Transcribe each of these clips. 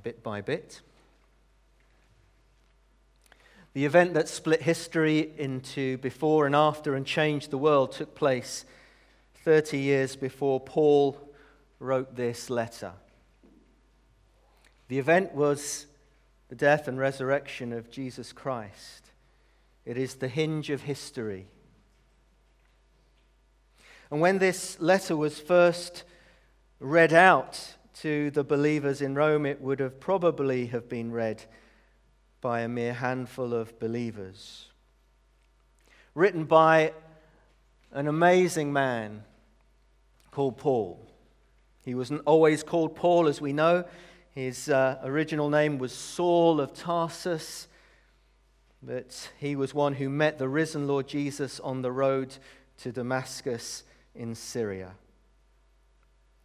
bit by bit. The event that split history into before and after and changed the world took place 30 years before Paul wrote this letter. The event was the death and resurrection of Jesus Christ. It is the hinge of history. And when this letter was first read out to the believers in Rome, it would have probably have been read by a mere handful of believers. Written by an amazing man called Paul. He wasn't always called Paul, as we know. His uh, original name was Saul of Tarsus, but he was one who met the risen Lord Jesus on the road to Damascus in Syria.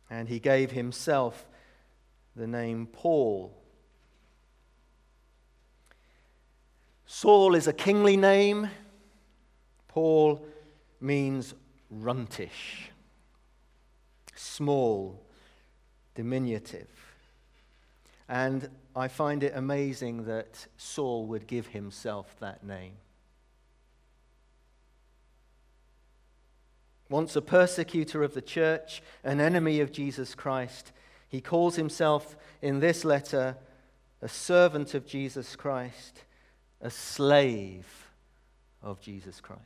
And he gave himself the name Paul Saul is a kingly name. Paul means runtish, small, diminutive. And I find it amazing that Saul would give himself that name. Once a persecutor of the church, an enemy of Jesus Christ, he calls himself in this letter a servant of Jesus Christ a slave of Jesus Christ.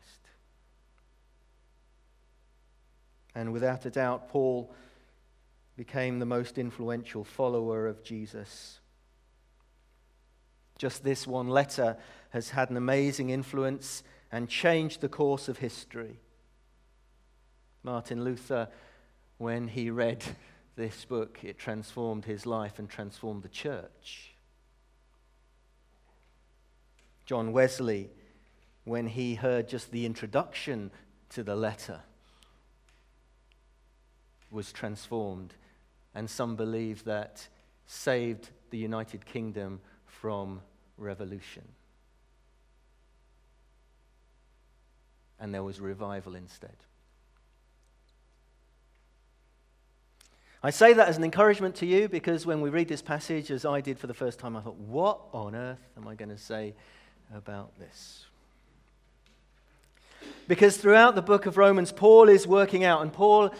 And without a doubt, Paul became the most influential follower of Jesus. Just this one letter has had an amazing influence and changed the course of history. Martin Luther, when he read this book, it transformed his life and transformed the church. John Wesley, when he heard just the introduction to the letter, was transformed. And some believe that saved the United Kingdom from revolution. And there was revival instead. I say that as an encouragement to you because when we read this passage, as I did for the first time, I thought, what on earth am I going to say about this. Because throughout the book of Romans, Paul is working out, and Paul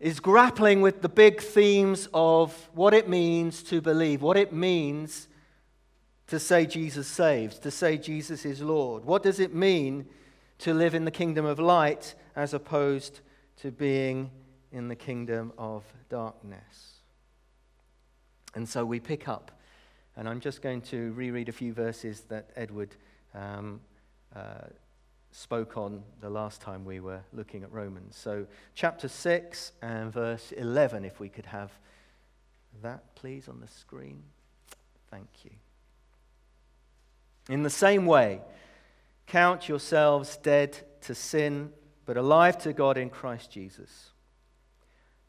is grappling with the big themes of what it means to believe, what it means to say Jesus saves, to say Jesus is Lord. What does it mean to live in the kingdom of light as opposed to being in the kingdom of darkness? And so we pick up and I'm just going to reread a few verses that Edward um, uh, spoke on the last time we were looking at Romans. So, chapter 6 and verse 11, if we could have that, please, on the screen. Thank you. In the same way, count yourselves dead to sin, but alive to God in Christ Jesus.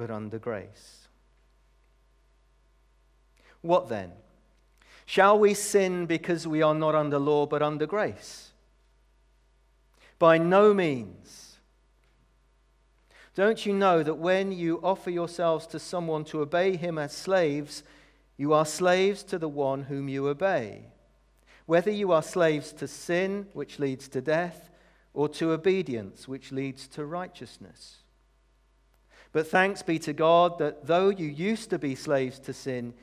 but under grace. What then? Shall we sin because we are not under law but under grace? By no means. Don't you know that when you offer yourselves to someone to obey him as slaves, you are slaves to the one whom you obey? Whether you are slaves to sin, which leads to death, or to obedience, which leads to righteousness. But thanks be to God that though you used to be slaves to sin,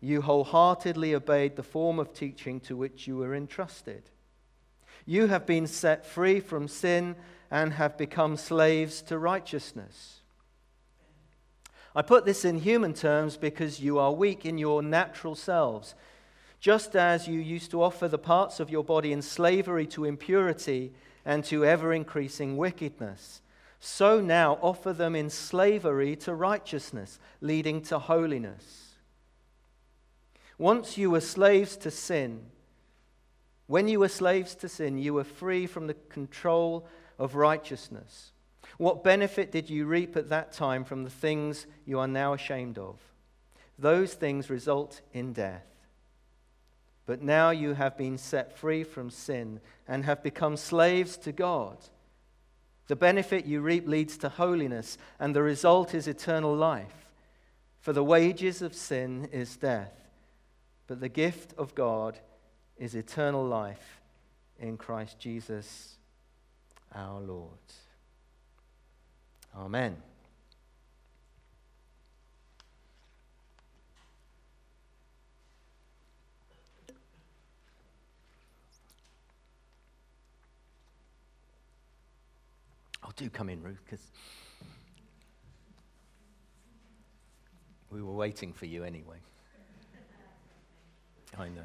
you wholeheartedly obeyed the form of teaching to which you were entrusted. You have been set free from sin and have become slaves to righteousness. I put this in human terms because you are weak in your natural selves. Just as you used to offer the parts of your body in slavery to impurity and to ever increasing wickedness, so now offer them in slavery to righteousness, leading to holiness. Once you were slaves to sin. When you were slaves to sin, you were free from the control of righteousness. What benefit did you reap at that time from the things you are now ashamed of? Those things result in death. But now you have been set free from sin and have become slaves to God. The benefit you reap leads to holiness, and the result is eternal life. For the wages of sin is death, but the gift of God is eternal life in Christ Jesus our Lord. Amen. Do come in, Ruth, because we were waiting for you anyway. I know.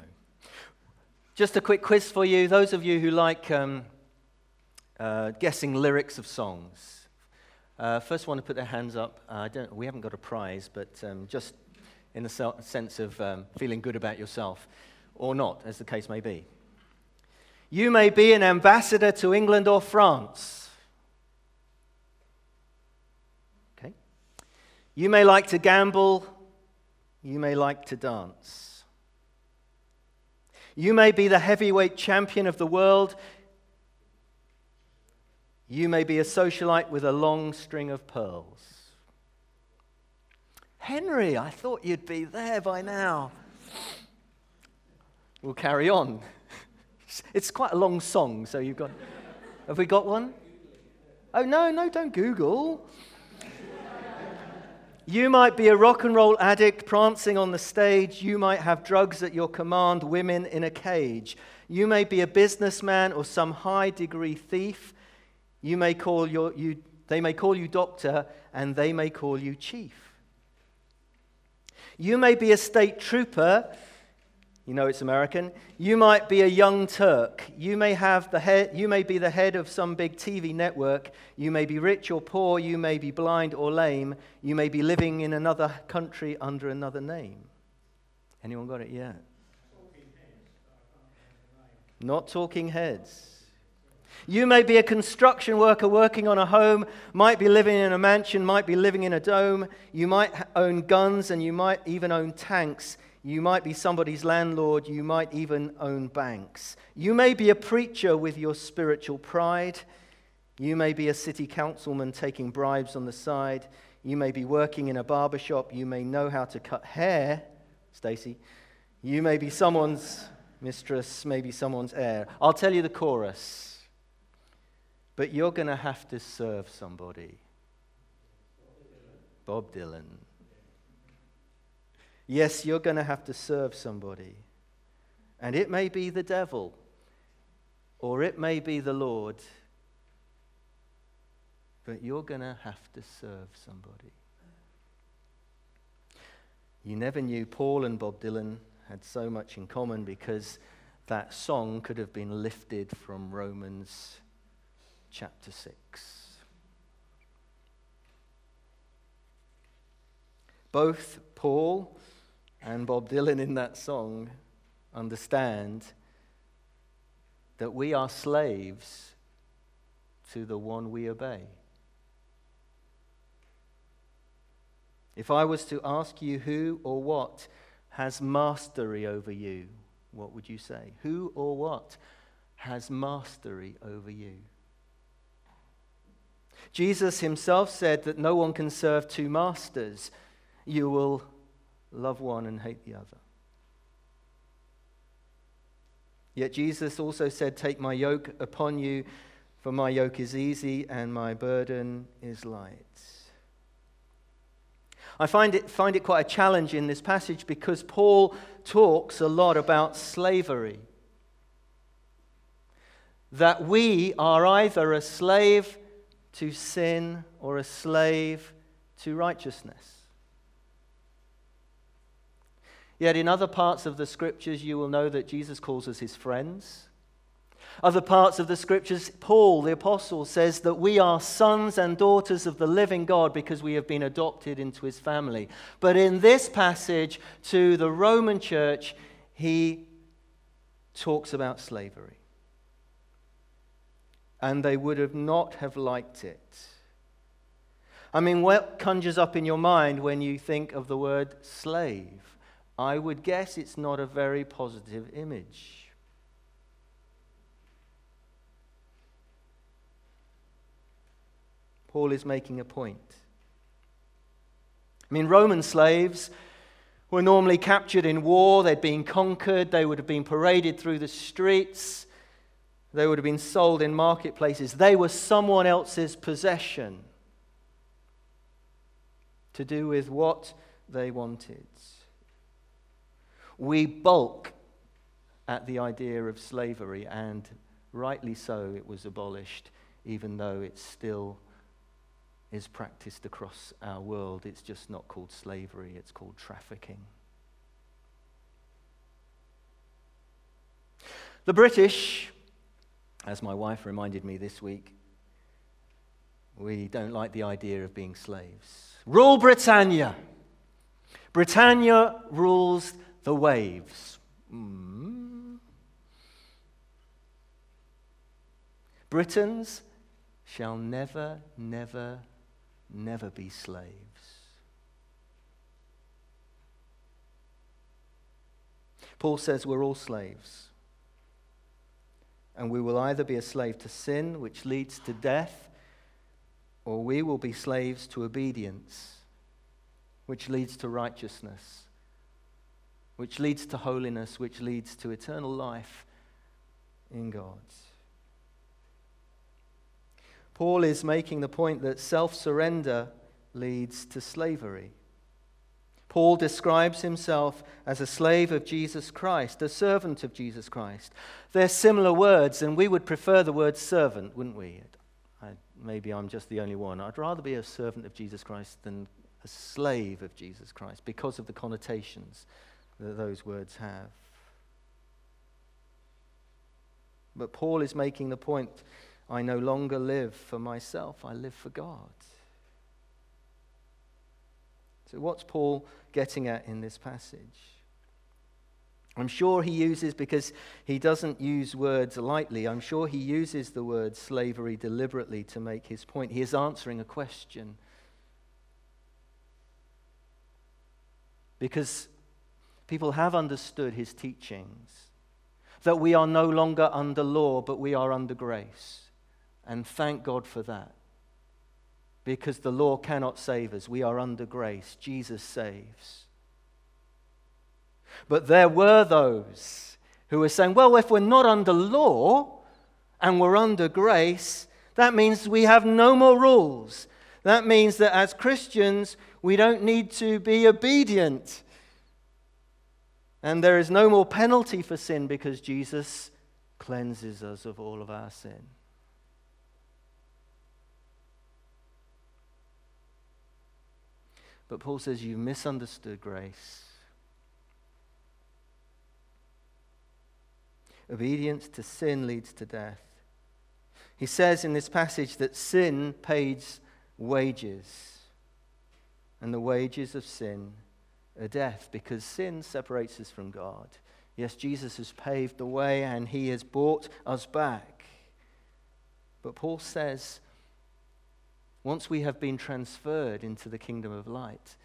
Just a quick quiz for you. Those of you who like um, uh, guessing lyrics of songs. Uh, first one to put their hands up. Uh, we haven't got a prize, but um, just in the sense of um, feeling good about yourself, or not, as the case may be. You may be an ambassador to England or France. You may like to gamble. You may like to dance. You may be the heavyweight champion of the world. You may be a socialite with a long string of pearls. Henry, I thought you'd be there by now. We'll carry on. It's quite a long song, so you've got. Have we got one? Oh, no, no, don't Google. You might be a rock and roll addict prancing on the stage. You might have drugs at your command, women in a cage. You may be a businessman or some high degree thief. You may call your, you, they may call you doctor, and they may call you chief. You may be a state trooper. You know it's American. You might be a young Turk. You may, have the head, you may be the head of some big TV network. You may be rich or poor. You may be blind or lame. You may be living in another country under another name. Anyone got it yet? Not talking heads. You may be a construction worker working on a home, might be living in a mansion, might be living in a dome. You might own guns and you might even own tanks. You might be somebody's landlord. You might even own banks. You may be a preacher with your spiritual pride. You may be a city councilman taking bribes on the side. You may be working in a barber shop. You may know how to cut hair, Stacy. You may be someone's mistress, maybe someone's heir. I'll tell you the chorus. But you're going to have to serve somebody. Bob Dylan. Yes, you're going to have to serve somebody. And it may be the devil, or it may be the Lord, but you're going to have to serve somebody. You never knew Paul and Bob Dylan had so much in common because that song could have been lifted from Romans chapter 6. Both Paul and Bob Dylan in that song understand that we are slaves to the one we obey. If I was to ask you who or what has mastery over you, what would you say? Who or what has mastery over you? Jesus himself said that no one can serve two masters. You will love one and hate the other. Yet Jesus also said, Take my yoke upon you, for my yoke is easy and my burden is light. I find it, find it quite a challenge in this passage because Paul talks a lot about slavery. That we are either a slave to sin or a slave to righteousness. Yet in other parts of the scriptures, you will know that Jesus calls us his friends. Other parts of the scriptures, Paul, the apostle, says that we are sons and daughters of the living God because we have been adopted into his family. But in this passage to the Roman church, he talks about slavery. And they would have not have liked it. I mean, what conjures up in your mind when you think of the word slave? I would guess it's not a very positive image. Paul is making a point. I mean, Roman slaves were normally captured in war, they'd been conquered, they would have been paraded through the streets, they would have been sold in marketplaces. They were someone else's possession to do with what they wanted. We balk at the idea of slavery, and rightly so, it was abolished, even though it still is practiced across our world. It's just not called slavery, it's called trafficking. The British, as my wife reminded me this week, we don't like the idea of being slaves. Rule Britannia. Britannia rules the waves. Mm. Britons shall never, never, never be slaves. Paul says we're all slaves. And we will either be a slave to sin, which leads to death, or we will be slaves to obedience, which leads to righteousness, which leads to holiness, which leads to eternal life in God. Paul is making the point that self surrender leads to slavery. Paul describes himself as a slave of Jesus Christ, a servant of Jesus Christ. They're similar words, and we would prefer the word servant, wouldn't we? I, maybe I'm just the only one. I'd rather be a servant of Jesus Christ than a slave of Jesus Christ because of the connotations that those words have. But Paul is making the point I no longer live for myself, I live for God. So, what's Paul getting at in this passage? I'm sure he uses, because he doesn't use words lightly, I'm sure he uses the word slavery deliberately to make his point. He is answering a question. Because people have understood his teachings that we are no longer under law, but we are under grace. And thank God for that. Because the law cannot save us. We are under grace. Jesus saves. But there were those who were saying, well, if we're not under law and we're under grace, that means we have no more rules. That means that as Christians, we don't need to be obedient. And there is no more penalty for sin because Jesus cleanses us of all of our sin. But Paul says, You've misunderstood grace. Obedience to sin leads to death. He says in this passage that sin pays wages, and the wages of sin death because sin separates us from God. Yes, Jesus has paved the way and he has brought us back. But Paul says once we have been transferred into the kingdom of light,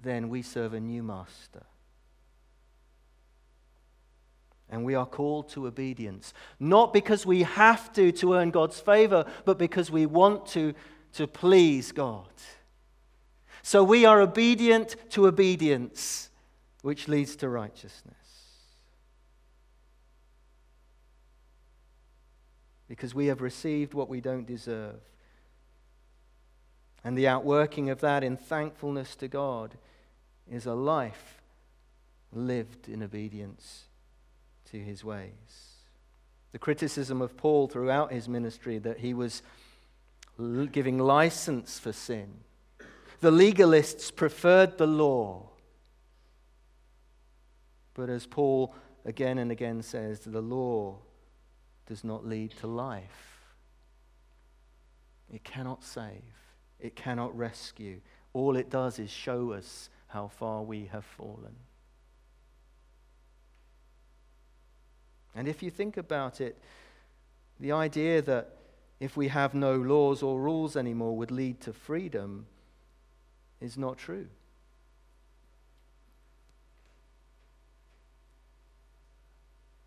then we serve a new master. And we are called to obedience, not because we have to to earn God's favor, but because we want to to please God. So we are obedient to obedience, which leads to righteousness. Because we have received what we don't deserve. And the outworking of that in thankfulness to God is a life lived in obedience to his ways. The criticism of Paul throughout his ministry that he was giving license for sin. The legalists preferred the law. But as Paul again and again says, the law does not lead to life. It cannot save, it cannot rescue. All it does is show us how far we have fallen. And if you think about it, the idea that if we have no laws or rules anymore would lead to freedom is not true.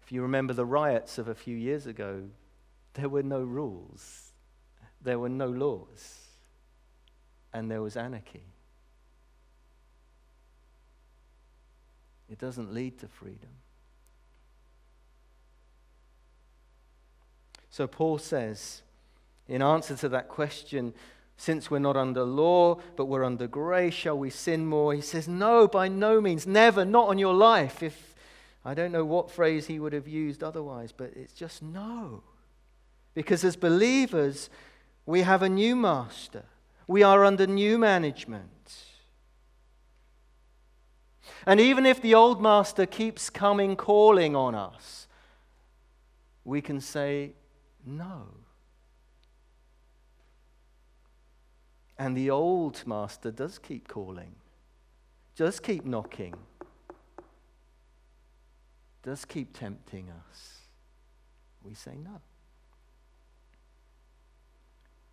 If you remember the riots of a few years ago, there were no rules, there were no laws, and there was anarchy. It doesn't lead to freedom. So Paul says, in answer to that question, since we're not under law, but we're under grace, shall we sin more? He says, No, by no means, never, not on your life. If I don't know what phrase he would have used otherwise, but it's just no. Because as believers, we have a new master, we are under new management. And even if the old master keeps coming calling on us, we can say, no. And the old master does keep calling, does keep knocking, does keep tempting us. We say no.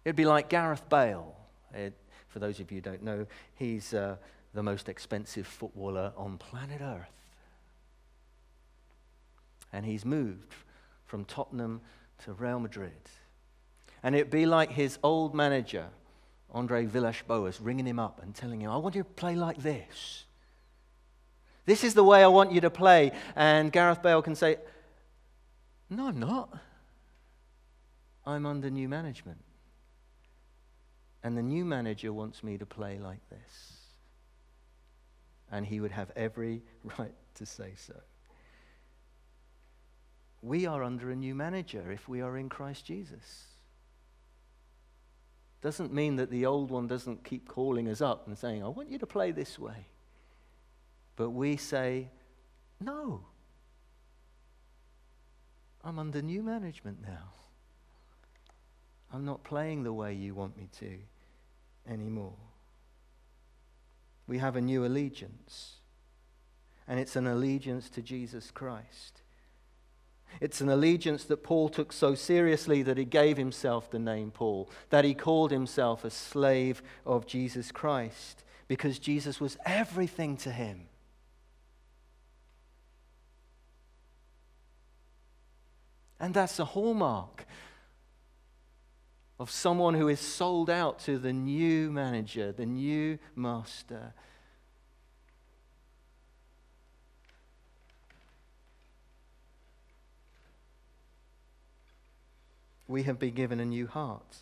It'd be like Gareth Bale. It, for those of you who don't know, he's uh, the most expensive footballer on planet Earth. And he's moved from Tottenham to Real Madrid. And it'd be like his old manager, Andre Villas-Boas, ringing him up and telling him, I want you to play like this. This is the way I want you to play. And Gareth Bale can say, No, I'm not. I'm under new management. And the new manager wants me to play like this. And he would have every right to say so we are under a new manager if we are in Christ Jesus. Doesn't mean that the old one doesn't keep calling us up and saying, I want you to play this way. But we say, no. I'm under new management now. I'm not playing the way you want me to anymore. We have a new allegiance, and it's an allegiance to Jesus Christ. It's an allegiance that Paul took so seriously that he gave himself the name Paul, that he called himself a slave of Jesus Christ, because Jesus was everything to him. And that's a hallmark of someone who is sold out to the new manager, the new master, we have been given a new heart.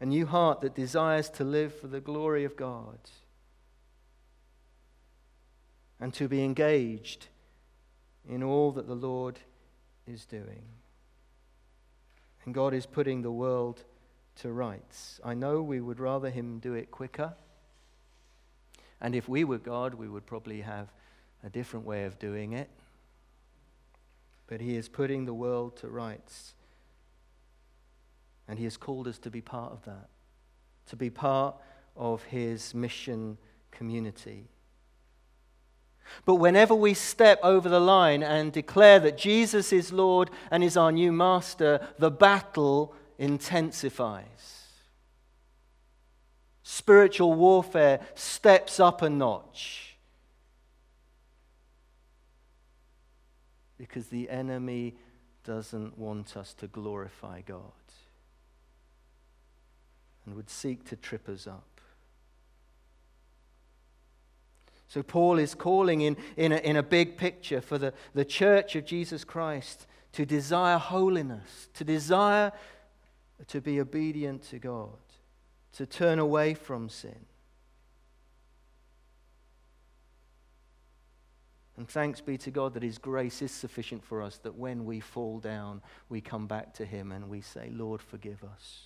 A new heart that desires to live for the glory of God and to be engaged in all that the Lord is doing. And God is putting the world to rights. I know we would rather Him do it quicker. And if we were God, we would probably have a different way of doing it but He is putting the world to rights. And He has called us to be part of that, to be part of His mission community. But whenever we step over the line and declare that Jesus is Lord and is our new master, the battle intensifies. Spiritual warfare steps up a notch. Because the enemy doesn't want us to glorify God and would seek to trip us up. So, Paul is calling in, in, a, in a big picture for the, the church of Jesus Christ to desire holiness, to desire to be obedient to God, to turn away from sin. And thanks be to God that His grace is sufficient for us, that when we fall down, we come back to Him and we say, Lord, forgive us.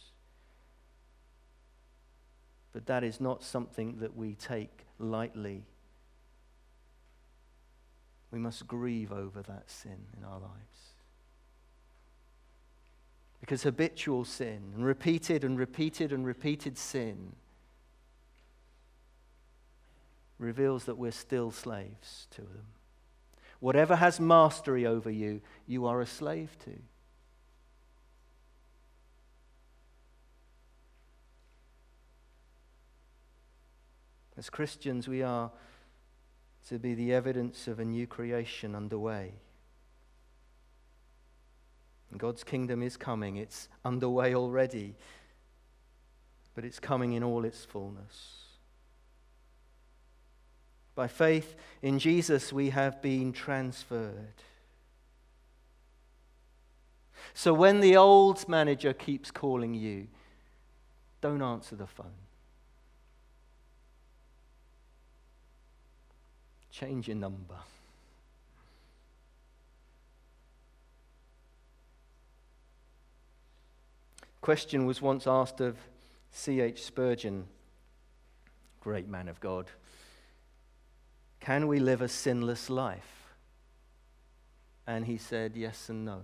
But that is not something that we take lightly. We must grieve over that sin in our lives. Because habitual sin and repeated and repeated and repeated sin reveals that we're still slaves to them. Whatever has mastery over you, you are a slave to. As Christians, we are to be the evidence of a new creation underway. God's kingdom is coming, it's underway already, but it's coming in all its fullness. By faith in Jesus, we have been transferred. So when the old manager keeps calling you, don't answer the phone. Change your number. Question was once asked of C.H. Spurgeon, great man of God. Can we live a sinless life? And he said yes and no.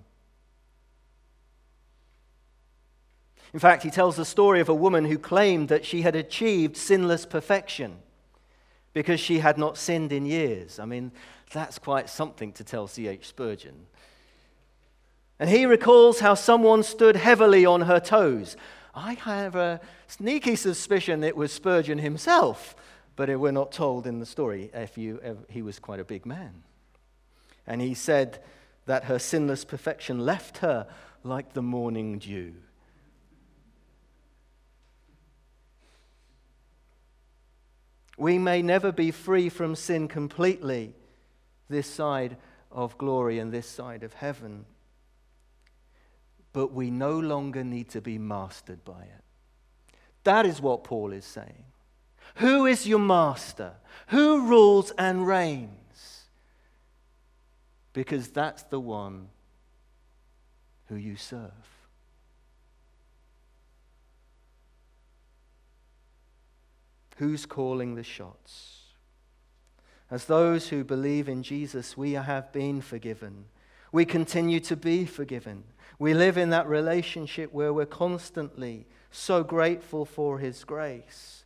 In fact, he tells the story of a woman who claimed that she had achieved sinless perfection because she had not sinned in years. I mean, that's quite something to tell C.H. Spurgeon. And he recalls how someone stood heavily on her toes. I have a sneaky suspicion it was Spurgeon himself, but we're not told in the story if you, if he was quite a big man. And he said that her sinless perfection left her like the morning dew. We may never be free from sin completely this side of glory and this side of heaven. But we no longer need to be mastered by it. That is what Paul is saying. Who is your master? Who rules and reigns? Because that's the one who you serve. Who's calling the shots? As those who believe in Jesus, we have been forgiven. We continue to be forgiven. We live in that relationship where we're constantly so grateful for His grace.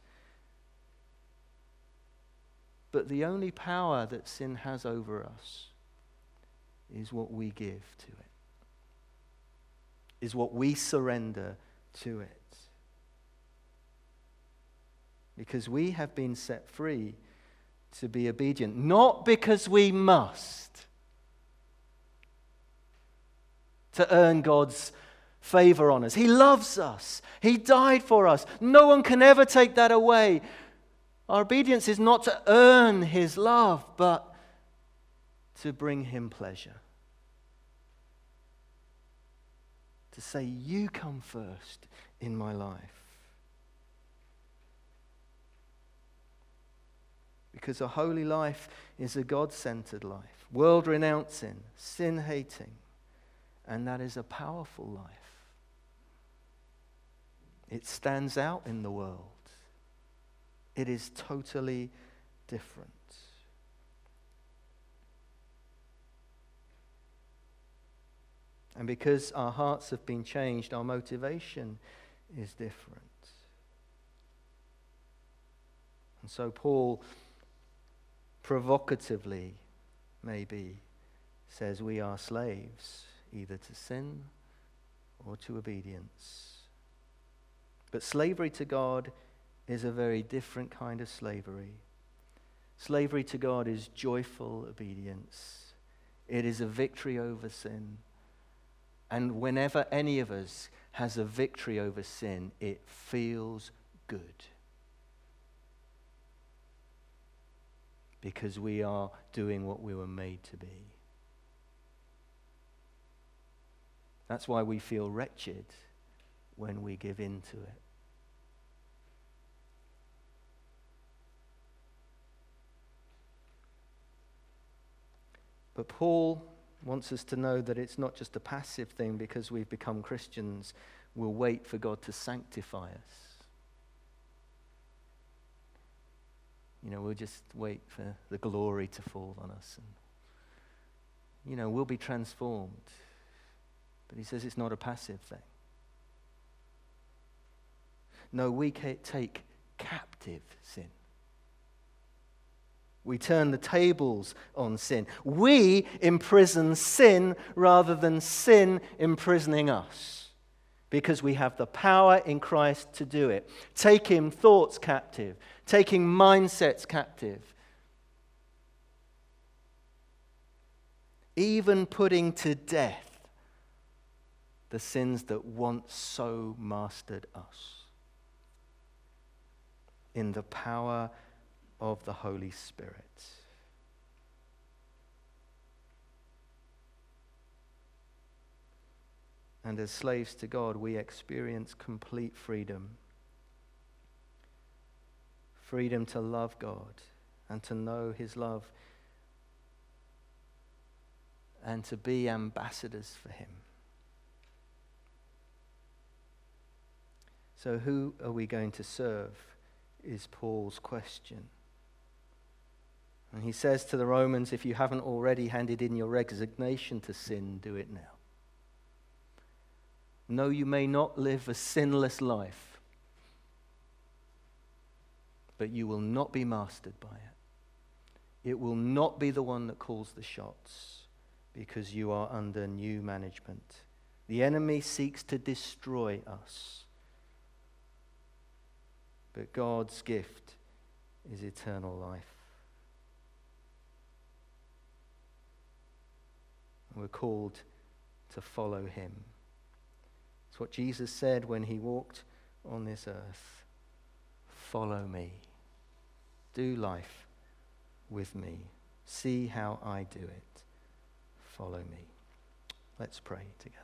But the only power that sin has over us is what we give to it, is what we surrender to it because we have been set free to be obedient, not because we must, to earn God's favor on us. He loves us, He died for us. No one can ever take that away. Our obedience is not to earn His love, but to bring Him pleasure. To say, You come first in my life. because a holy life is a God centered life, world renouncing, sin hating, and that is a powerful life. It stands out in the world, it is totally different. And because our hearts have been changed, our motivation is different. And so Paul provocatively, maybe, says we are slaves either to sin or to obedience. But slavery to God is a very different kind of slavery. Slavery to God is joyful obedience, it is a victory over sin. And whenever any of us has a victory over sin, it feels good. because we are doing what we were made to be. That's why we feel wretched when we give in to it. But Paul wants us to know that it's not just a passive thing because we've become Christians. We'll wait for God to sanctify us. You know, we'll just wait for the glory to fall on us. And, you know, we'll be transformed. But he says it's not a passive thing. No, we take captive sin. We turn the tables on sin. We imprison sin rather than sin imprisoning us because we have the power in Christ to do it. Taking thoughts captive, taking mindsets captive, even putting to death the sins that once so mastered us in the power of the Holy Spirit. And as slaves to God, we experience complete freedom freedom to love God and to know His love and to be ambassadors for Him. So, who are we going to serve? Is Paul's question. And he says to the Romans, if you haven't already handed in your resignation to sin, do it now. No, you may not live a sinless life, but you will not be mastered by it. It will not be the one that calls the shots because you are under new management. The enemy seeks to destroy us, but God's gift is eternal life. We're called to follow him. It's what Jesus said when he walked on this earth Follow me. Do life with me. See how I do it. Follow me. Let's pray together.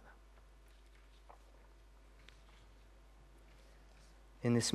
In this